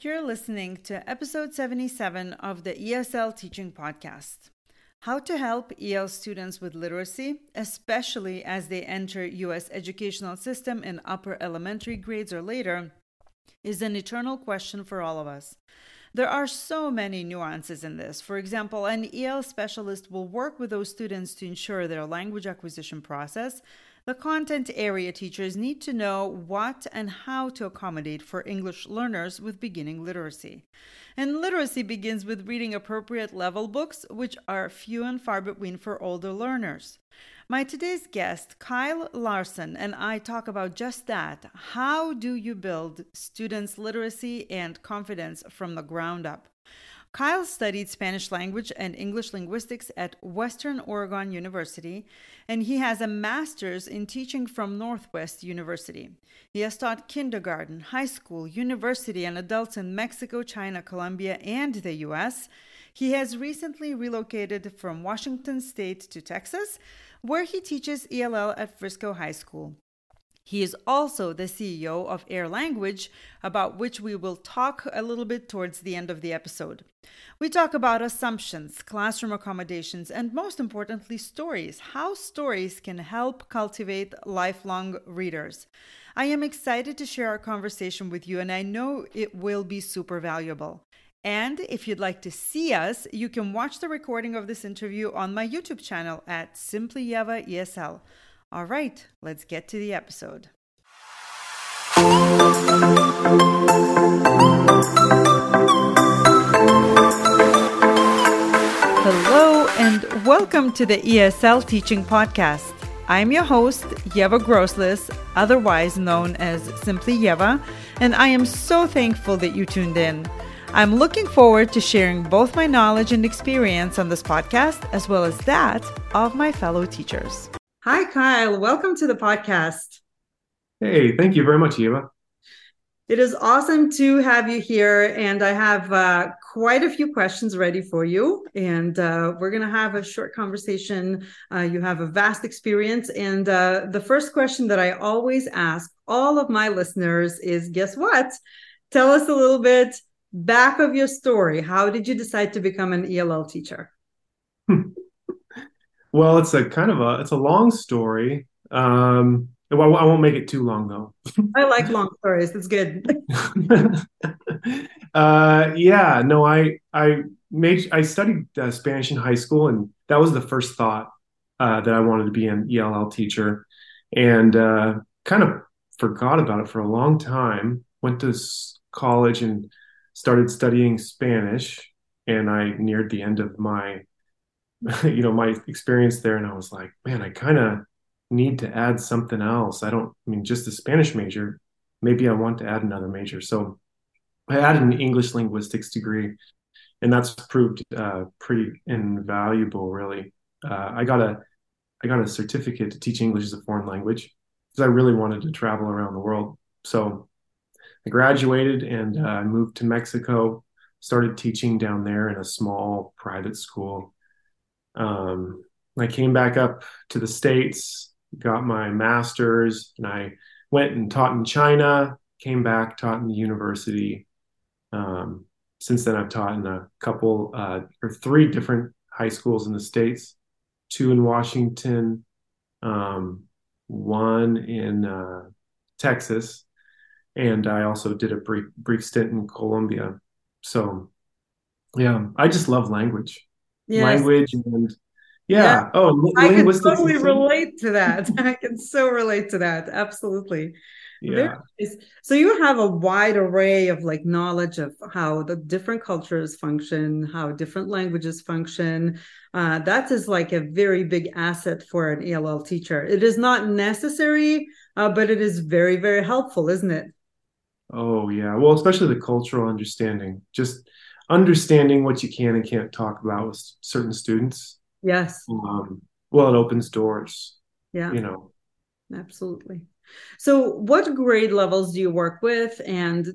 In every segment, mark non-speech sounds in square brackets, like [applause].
You're listening to episode 77 of the ESL Teaching Podcast. How to help EL students with literacy, especially as they enter US educational system in upper elementary grades or later, is an eternal question for all of us. There are so many nuances in this. For example, an EL specialist will work with those students to ensure their language acquisition process. The content area teachers need to know what and how to accommodate for English learners with beginning literacy. And literacy begins with reading appropriate level books, which are few and far between for older learners. My today's guest, Kyle Larson, and I talk about just that. How do you build students' literacy and confidence from the ground up? Kyle studied Spanish language and English linguistics at Western Oregon University, and he has a master's in teaching from Northwest University. He has taught kindergarten, high school, university, and adults in Mexico, China, Colombia, and the US. He has recently relocated from Washington State to Texas, where he teaches ELL at Frisco High School. He is also the CEO of Air Language, about which we will talk a little bit towards the end of the episode. We talk about assumptions, classroom accommodations, and most importantly, stories, how stories can help cultivate lifelong readers. I am excited to share our conversation with you, and I know it will be super valuable. And if you'd like to see us, you can watch the recording of this interview on my YouTube channel at Simply Ieva ESL. All right, let's get to the episode. Hello, and welcome to the ESL Teaching Podcast. I'm your host, Ieva Groslis, otherwise known as Simply Ieva, and I am so thankful that you tuned in. I'm looking forward to sharing both my knowledge and experience on this podcast, as well as that of my fellow teachers. Hi, Kyle. Welcome to the podcast. Hey, thank you very much, Ieva. It is awesome to have you here, and I have uh, quite a few questions ready for you. And uh, we're going to have a short conversation. Uh, you have a vast experience, and uh, the first question that I always ask all of my listeners is: Guess what? Tell us a little bit back of your story. How did you decide to become an ELL teacher? [laughs] well, it's a kind of a it's a long story. Um, well, I won't make it too long though. I like long stories. It's good. [laughs] uh, yeah, no, I I made I studied uh, Spanish in high school, and that was the first thought uh, that I wanted to be an ELL teacher, and uh, kind of forgot about it for a long time. Went to college and started studying Spanish and I neared the end of my [laughs] you know my experience there and I was like, man, I kind of need to add something else. I don't I mean just a Spanish major, maybe I want to add another major. So I added an English linguistics degree and that's proved uh, pretty invaluable really. Uh, I got a I got a certificate to teach English as a foreign language because I really wanted to travel around the world. So I graduated and uh, moved to Mexico, started teaching down there in a small private school. Um, I came back up to the States, got my master's, and I went and taught in China, came back, taught in the university. Um, since then, I've taught in a couple uh, or three different high schools in the States, two in Washington, um, one in uh, Texas, and I also did a brief brief stint in Colombia. So, yeah, I just love language, yes. language, and yeah. yeah. Oh, I can totally relate to that. [laughs] I can so relate to that. Absolutely. Yeah. So you have a wide array of like knowledge of how the different cultures function, how different languages function. Uh, that is like a very big asset for an ELL teacher. It is not necessary, uh, but it is very, very helpful, isn't it? Oh yeah. Well, especially the cultural understanding. Just understanding what you can and can't talk about with certain students. Yes. Um, well, it opens doors. Yeah. You know. Absolutely. So, what grade levels do you work with? And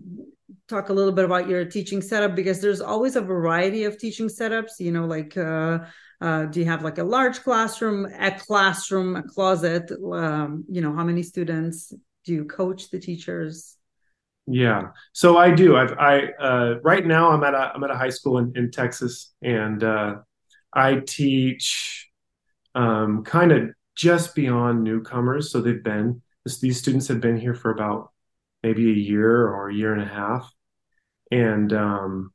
talk a little bit about your teaching setup because there's always a variety of teaching setups. You know, like uh, uh, do you have like a large classroom, a classroom, a closet? Um, you know, how many students do you coach the teachers? Yeah. So I do. I've, I uh, right now I'm at a I'm at a high school in, in Texas, and uh, I teach um, kind of just beyond newcomers. So they've been these students have been here for about maybe a year or a year and a half, and um,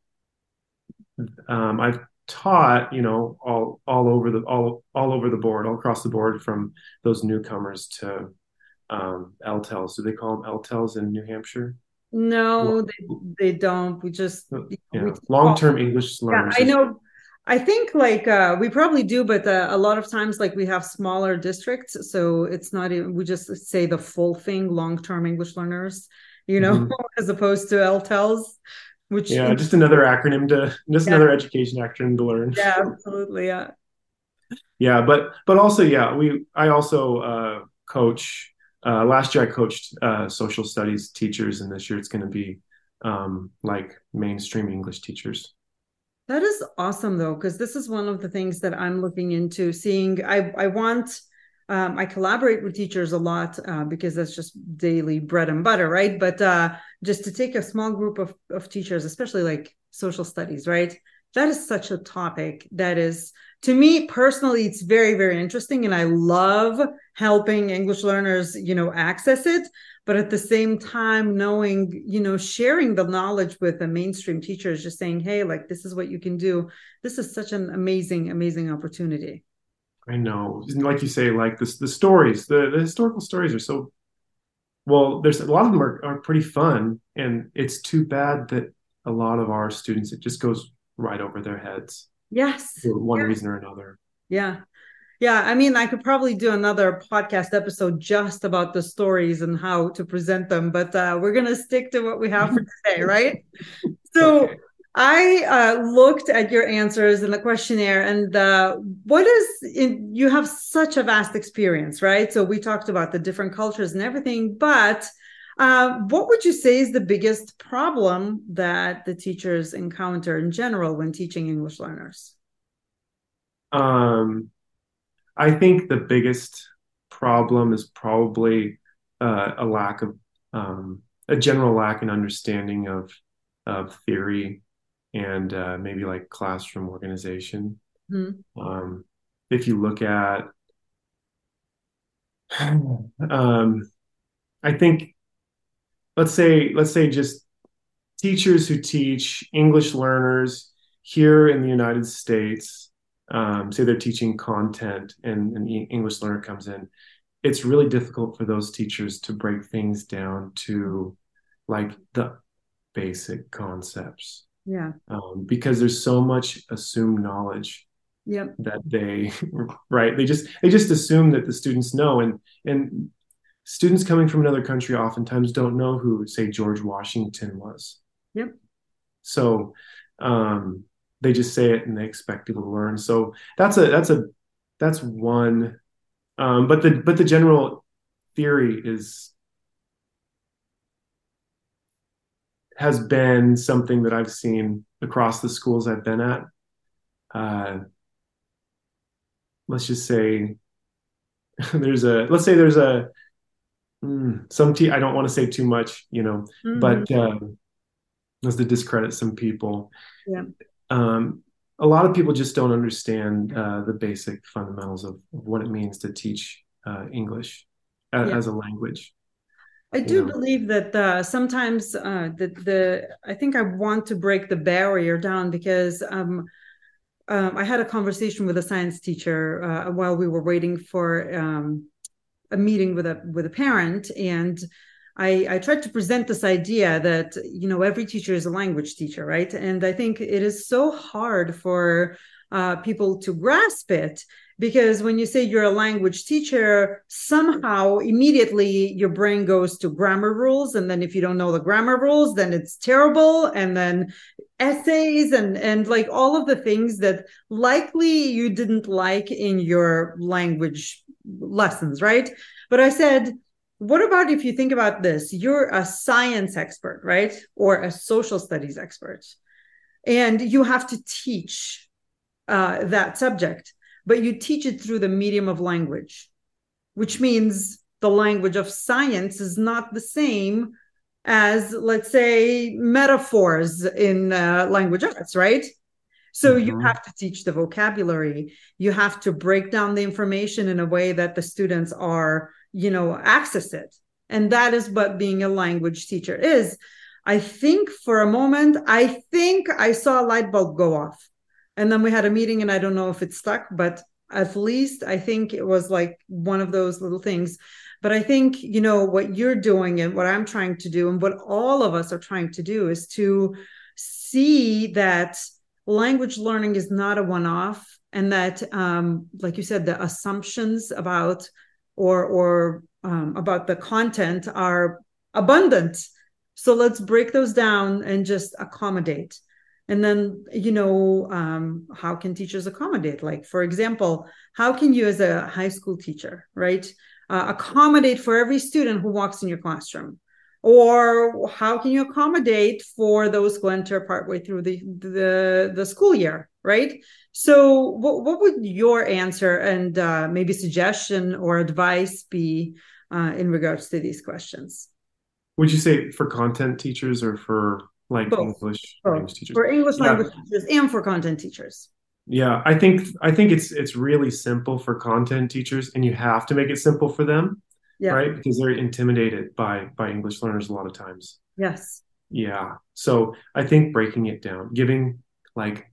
um, I've taught you know all all over the all all over the board, all across the board, from those newcomers to um, LTELs. Do they call them LTELs in New Hampshire? No, they, they don't. We just yeah. long-term English learners. Yeah, I know. I think like uh, we probably do, but uh, a lot of times like we have smaller districts, so it's not even. We just say the full thing, long-term English learners, you know, mm-hmm. [laughs] as opposed to LTELs. Which yeah, just another acronym to just yeah. another education acronym to learn. Yeah, absolutely. Yeah. Yeah, but but also yeah, we I also uh, coach uh, last year I coached uh, social studies teachers, and this year it's going to be um, like mainstream English teachers. That is awesome, though, because this is one of the things that I'm looking into. Seeing, I I want, um, I collaborate with teachers a lot uh, because that's just daily bread and butter, right? But uh, just to take a small group of of teachers, especially like social studies, right? That is such a topic that is to me personally it's very very interesting and i love helping english learners you know access it. But at the same time knowing you know sharing the knowledge with a mainstream teacher is just saying hey like this is what you can do. This is such an amazing amazing opportunity. I know. Like you say like this the stories the, the historical stories are so well there's a lot of them are, are pretty fun and it's too bad that a lot of our students it just goes right over their heads Yes. For one yeah. reason or another. Yeah. Yeah, I mean, I could probably do another podcast episode just about the stories and how to present them, but uh, we're going to stick to what we have for today, [laughs] right? So, okay. I uh, looked at your answers in the questionnaire, and uh, what is in, you have such a vast experience, right? So we talked about the different cultures and everything, but uh, what would you say is the biggest problem that the teachers encounter in general when teaching English learners? Um, I think the biggest problem is probably uh, a lack of um, a general lack in understanding of of theory and uh, maybe like classroom organization. Mm-hmm. Um, if you look at, [sighs] um, I think let's say let's say just teachers who teach English learners here in the United States, um, say they're teaching content and an English learner comes in, it's really difficult for those teachers to break things down to like the basic concepts. Yeah. Um, because there's so much assumed knowledge yep. that they [laughs] right they just they just assume that the students know and and students coming from another country oftentimes don't know who, say, George Washington was. Yep. So um, they just say it and they expect people to learn. So that's a that's a that's one. Um, but the but the general theory is has been something that I've seen across the schools I've been at. Uh, let's just say [laughs] there's a let's say there's a mm, some te- I don't want to say too much, you know, mm-hmm. but um, as to discredit some people. Yeah. Um, a lot of people just don't understand uh, the basic fundamentals of, of, what it means to teach uh, English as, yeah. as, a language. I do believe that uh, sometimes uh, the the I think I want to break the barrier down because um, um, I had a conversation with a science teacher uh, while we were waiting for um, a meeting with a with a parent and I, I tried to present this idea that you know every teacher is a language teacher right? And i think it is so hard for uh, people to grasp it because when you say you're a language teacher somehow immediately your brain goes to grammar rules and then if you don't know the grammar rules then it's terrible and then essays and and like all of the things that likely you didn't like in your language lessons, right? But I said, what about if you think about this? You're a science expert, right? Or a social studies expert, and you have to teach uh, that subject, but you teach it through the medium of language, which means the language of science is not the same as let's say metaphors in uh, language arts right so mm-hmm. you have to teach the vocabulary. You have to break down the information in a way that the students are you know access it. And that is what being a language teacher is. I think for a moment i think i saw a light bulb go off. And then we had a meeting and i don't know if it stuck but at least i think it was like one of those little things. But i think you know what you're doing and what i'm trying to do and what all of us are trying to do is to see that language learning is not a one-off and that um, like you said the assumptions about or or um, about the content are abundant. So let's break those down and just accommodate. And then you know um, how can teachers accommodate? Like for example how can you as a high school teacher right uh, accommodate for every student who walks in your classroom or how can you accommodate for those who enter partway through the the, the school year right so what, what would your answer and uh, maybe suggestion or advice be uh, in regards to these questions would you say for content teachers or for like Both. English Both. language teachers. For English yeah. language teachers and for content teachers. Yeah, I think I think it's it's really simple for content teachers, and you have to make it simple for them, yeah. right? Because they're intimidated by by English learners a lot of times. Yes. Yeah. So I think breaking it down, giving like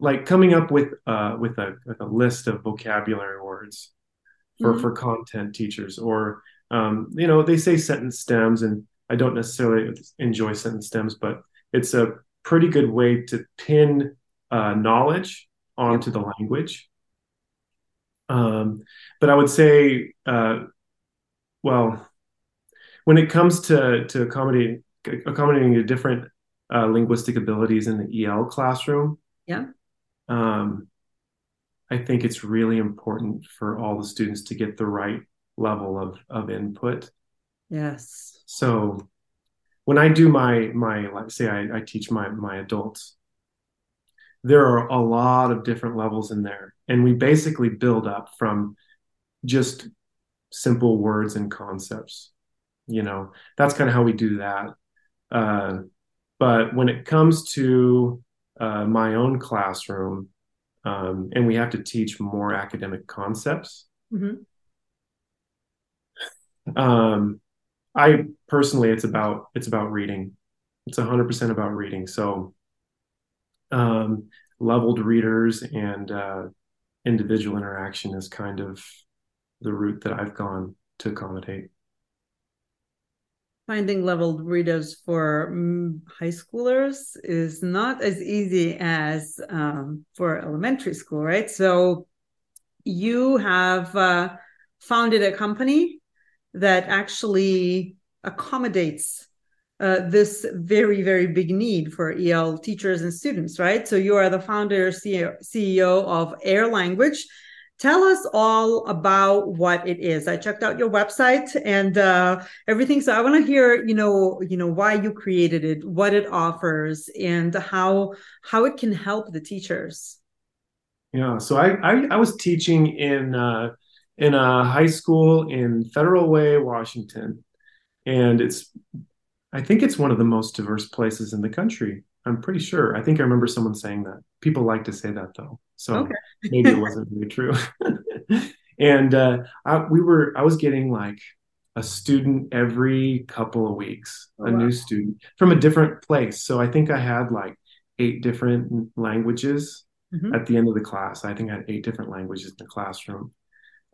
like coming up with uh with a with a list of vocabulary words for mm-hmm. for content teachers, or um, you know they say sentence stems and I don't necessarily enjoy sentence stems, but it's a pretty good way to pin uh, knowledge onto the language. Um, but I would say, uh, well, when it comes to to accommodating accommodating the different uh, linguistic abilities in the EL classroom, yeah, um, I think it's really important for all the students to get the right level of of input. Yes. So when I do my my like say I, I teach my my adults, there are a lot of different levels in there. And we basically build up from just simple words and concepts. You know, that's kind of how we do that. Uh, but when it comes to uh, my own classroom, um, and we have to teach more academic concepts, mm-hmm. um, I personally, it's about it's about reading. It's hundred percent about reading. So, um, leveled readers and uh, individual interaction is kind of the route that I've gone to accommodate. Finding leveled readers for mm, high schoolers is not as easy as um, for elementary school, right? So, you have uh, founded a company that actually accommodates uh, this very very big need for el teachers and students right so you are the founder CEO of air language tell us all about what it is i checked out your website and uh, everything so i want to hear you know you know why you created it what it offers and how how it can help the teachers yeah so i i, I was teaching in uh, in a high school in Federal Way, Washington. And it's, I think it's one of the most diverse places in the country. I'm pretty sure. I think I remember someone saying that. People like to say that though. So okay. maybe it [laughs] wasn't really true. [laughs] and uh, I, we were, I was getting like a student every couple of weeks, oh, a wow. new student from a different place. So I think I had like eight different languages mm-hmm. at the end of the class. I think I had eight different languages in the classroom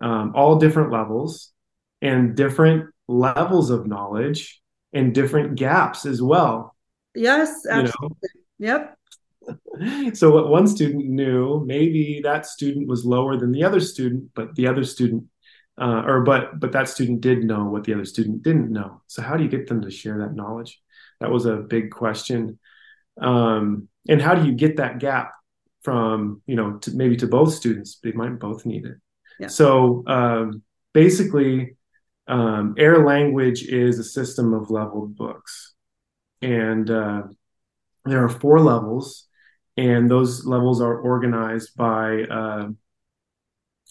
um, all different levels and different levels of knowledge and different gaps as well. Yes, absolutely. You know? Yep. [laughs] So what one student knew, maybe that student was lower than the other student, but the other student, uh, or but but that student did know what the other student didn't know. So how do you get them to share that knowledge? That was a big question. Um, and how do you get that gap from you know to maybe to both students? They might both need it. So um, basically, um, Air Language is a system of leveled books, and uh, there are four levels, and those levels are organized by, uh,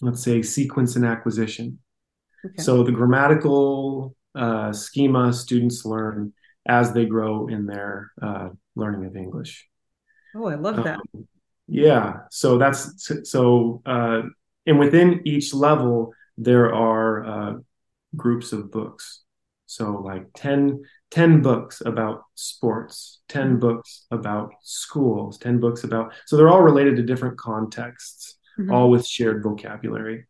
let's say, sequence and acquisition. Okay. So the grammatical uh, schema students learn as they grow in their uh, learning of English. Oh, I love that. Um, yeah. So that's so, uh, and within each level, there are uh, groups of books. So, like 10, 10 books about sports, 10 mm-hmm. books about schools, 10 books about, so they're all related to different contexts, mm-hmm. all with shared vocabulary.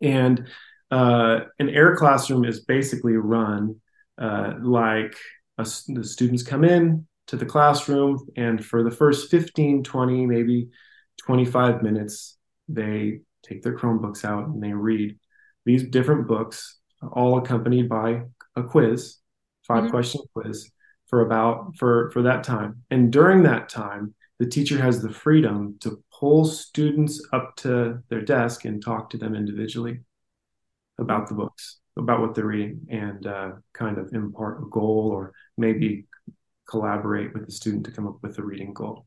And uh, an air classroom is basically run uh, like a, the students come in to the classroom, and for the first 15, 20, maybe 25 minutes, they take their Chromebooks out and they read these different books, all accompanied by a quiz, 5 mm-hmm. question quiz for about for for that time. And during that time, the teacher has the freedom to pull students up to their desk and talk to them individually about the books, about what they're reading, and uh, kind of impart a goal or maybe collaborate with the student to come up with a reading goal.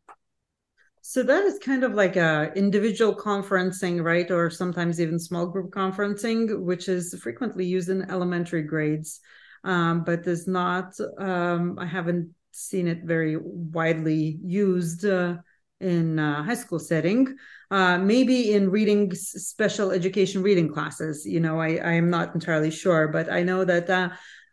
So that is kind of like a individual conferencing, right? Or sometimes even small group conferencing, which is frequently used in elementary grades, um, but does not. Um, I haven't seen it very widely used uh, in uh, high school setting. Uh, maybe in reading special education reading classes. You know, I, I am not entirely sure, but I know that uh,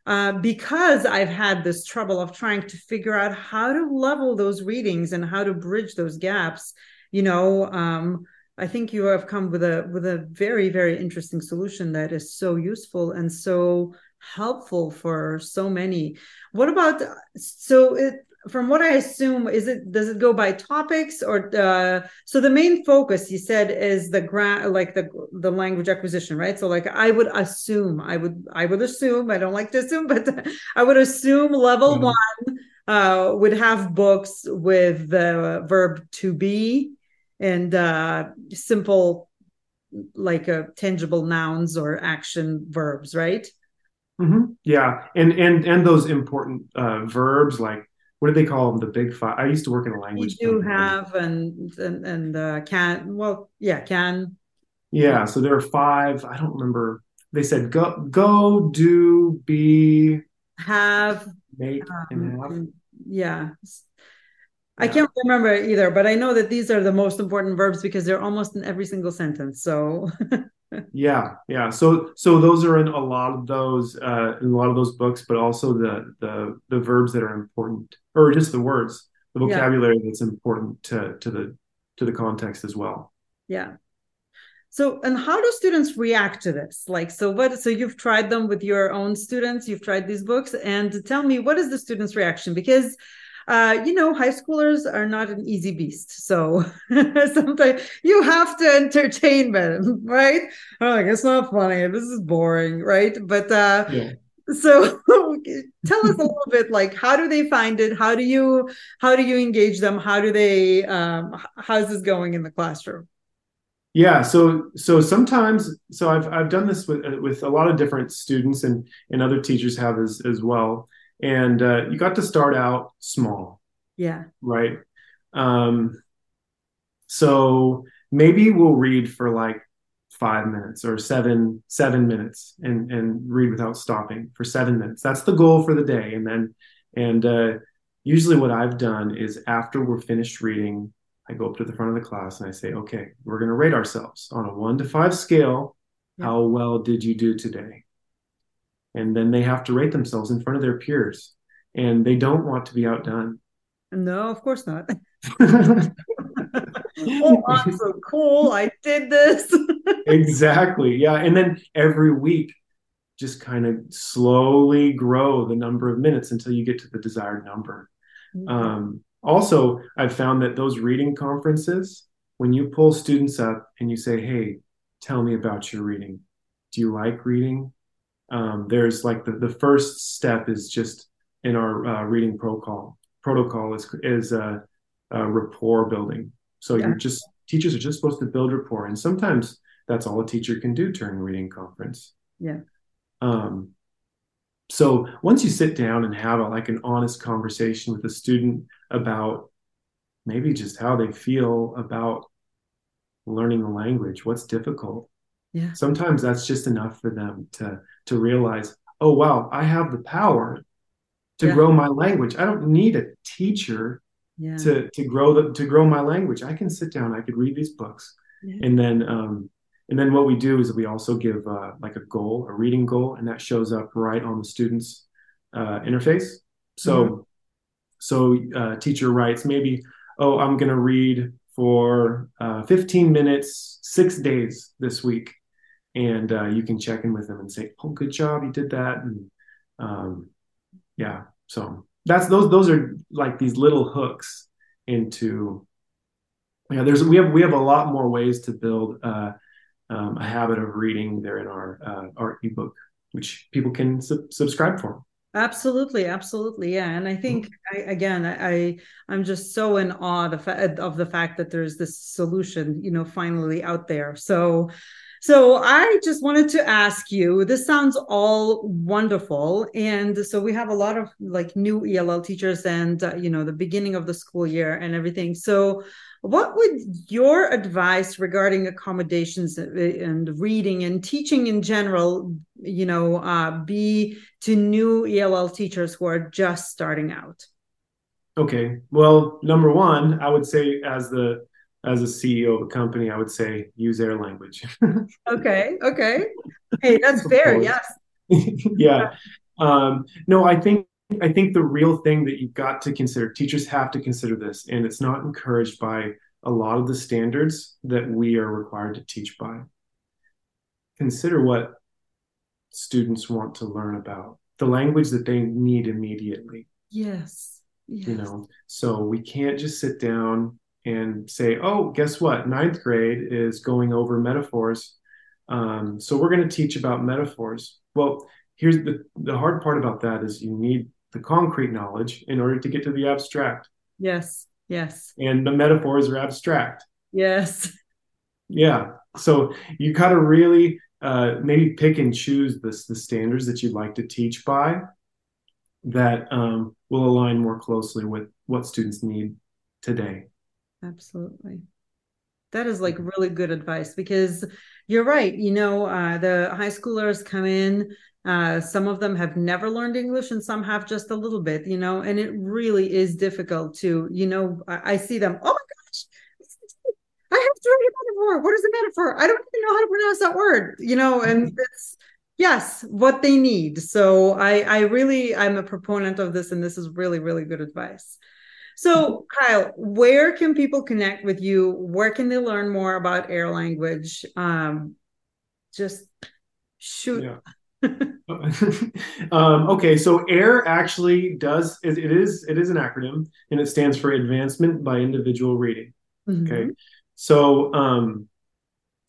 uh, because I've had this trouble of trying to figure out how to level those readings and how to bridge those gaps. You know, um, I think you have come with a with a very very interesting solution that is so useful and so helpful for so many. What about so it from what I assume, is it does it go by topics or uh, so the main focus you said is the grant like the the language acquisition, right? So like I would assume, I would I would assume, I don't like to assume, [laughs] but I would assume level mm-hmm. one uh, would have books with the verb to be and uh, simple like uh, tangible nouns or action verbs, right? Mm-hmm. Yeah, and and and those important uh, verbs like what do they call them? The big five. I used to work in a language. We do have and and and uh, can well yeah can. Yeah, so there are five. I don't remember. They said go go do be have make um, and have. Yeah. I can't remember either, but I know that these are the most important verbs because they're almost in every single sentence. So [laughs] yeah yeah. So so those are in a lot of those uh in a lot of those books but also the the the verbs that are important or just the words the vocabulary yeah. that's important to to the to the context as well. Yeah. So and how do students react to this? Like so what so you've tried them with your own students you've tried these books and tell me what is the students reaction? Because uh, you know, high schoolers are not an easy beast. So [laughs] sometimes you have to entertain them, [laughs] right? Oh, like, it's not funny. This is boring, right? But uh, yeah. so [laughs] tell us a little bit like how do they find it how do you how do you engage them how do they um how's this going in the classroom yeah so so sometimes so i've i've done this with with a lot of different students and and other teachers have as as well and uh, you got to start out small. Yeah. Right? Um so maybe we'll read for like five minutes or seven seven minutes and and read without stopping for seven minutes. That's the goal for the day. And then and uh usually what i've done is after we're finished reading i go up to the front of the class and i say okay we're going to rate ourselves on a one to five scale. Yeah. how well did you do today and then they have to rate themselves in front of their peers and they don't want to be outdone. No of course not. [laughs] Oh i'm so cool. I did this. [laughs] Exactly. Yeah and then every week just kind of slowly grow the number of minutes until you get to the desired number. Mm-hmm. um, also i've found that those reading conferences when you pull students up and you say hey tell me about your reading. Do you like reading um, there's like the, the first step is just in our uh, reading protocol. Protocol is is uh, uh, rapport building. So yeah. you're just teachers are just supposed to build rapport. And sometimes that's all a teacher can do during reading conference. Yeah. Um, so once you sit down and have a, like an honest conversation with a student about maybe just how they feel about learning a language what's difficult yeah sometimes that's just enough for them to to realize oh wow i have the power to Yeah. grow my language. I don't need a teacher Yeah. to to grow the to grow my language. I can sit down, I could read these books, Yeah. and then um, and then what we do is we also give uh, like a goal, a reading goal, and that shows up right on the student's uh, interface. So Mhm. so uh, teacher writes maybe, oh, I'm going to read for uh, 15 minutes, six days this week, and uh, you can check in with them and say, oh, good job, you did that, and um, yeah, so that's those those are like these little hooks into yeah there's we have we have a lot more ways to build uh, um, a habit of reading there in our uh, our ebook which people can sub- subscribe for Absolutely, absolutely, yeah. And I think I, again, I I'm just so in awe of the, fa- of the fact that there's this solution, you know, finally out there. So, so I just wanted to ask you. This sounds all wonderful, and so we have a lot of like new ELL teachers, and uh, you know, the beginning of the school year and everything. So, what would your advice regarding accommodations and reading and teaching in general, you know, uh, be to new ELL teachers who are just starting out? okay well number one i would say as the as a ceo of a company i would say use air language [laughs] Okay, okay. Hey, that's fair. Yes. [laughs] yeah um, no i think i think the real thing that you've got to consider teachers have to consider this and it's not encouraged by a lot of the standards that we are required to teach by consider what students want to learn about the language that they need immediately Yes. yes. you know so we can't just sit down and say oh guess what ninth grade is going over metaphors um, so we're going to teach about metaphors well here's the the hard part about that is you need the concrete knowledge in order to get to the abstract Yes. Yes. and the metaphors are abstract Yes. yeah so you got to really uh, maybe pick and choose this the standards that you'd like to teach by that um, will align more closely with what students need today Absolutely. That is like really good advice because you're right. You know, uh, the high schoolers come in, uh, some of them have never learned English and some have just a little bit, you know, and it really is difficult to, you know, I, I see them, oh my gosh, I have to read a metaphor. What is a metaphor? I don't even know how to pronounce that word, you know, and it's, yes, what they need. So I, I really, I'm a proponent of this and this is really, really good advice. So, Kyle, where can people connect with you? Where can they learn more about air language? Um, just shoot. Yeah. [laughs] um, okay, so AIR actually does it, it is it is an acronym and it stands for Advancement by Individual Reading. Mhm. Okay, so um,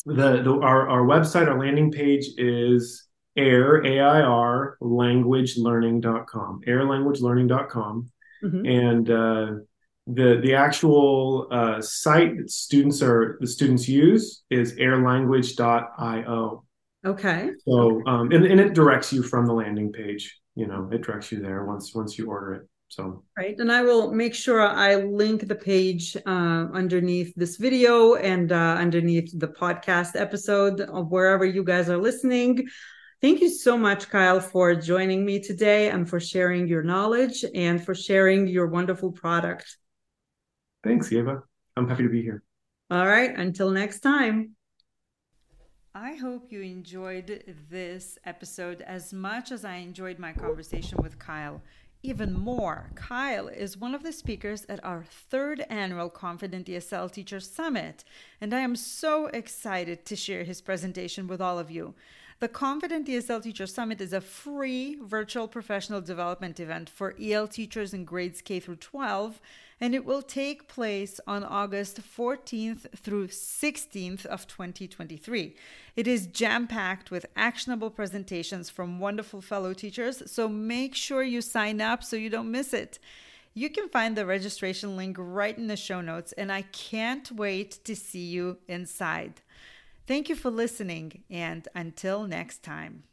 the, the our our website our landing page is air a i r language learning dot com. Air language languagelearning.com airlanguagelearning.com Mhm. and uh, the the actual uh, site that students are the students use is airlanguage.io Okay. so um, and, and it directs you from the landing page you know it directs you there once once you order it so Right. And I will make sure I link the page uh, underneath this video and uh, underneath the podcast episode of wherever you guys are listening. Thank you so much, Kyle, for joining me today and for sharing your knowledge and for sharing your wonderful product. thanks Ieva i'm happy to be here All right. Until next time. I hope you enjoyed this episode as much as I enjoyed my conversation with Kyle. Even more, Kyle is one of the speakers at our third annual Confident ESL Teacher Summit, and I am so excited to share his presentation with all of you. The Confident ESL Teacher Summit is a free virtual professional development event for EL teachers in grades K through 12, and it will take place on August 14th through 16th of 2023. It is jam-packed with actionable presentations from wonderful fellow teachers, so make sure you sign up so you don't miss it. You can find the registration link right in the show notes, and I can't wait to see you inside. Thank you for listening, and until next time.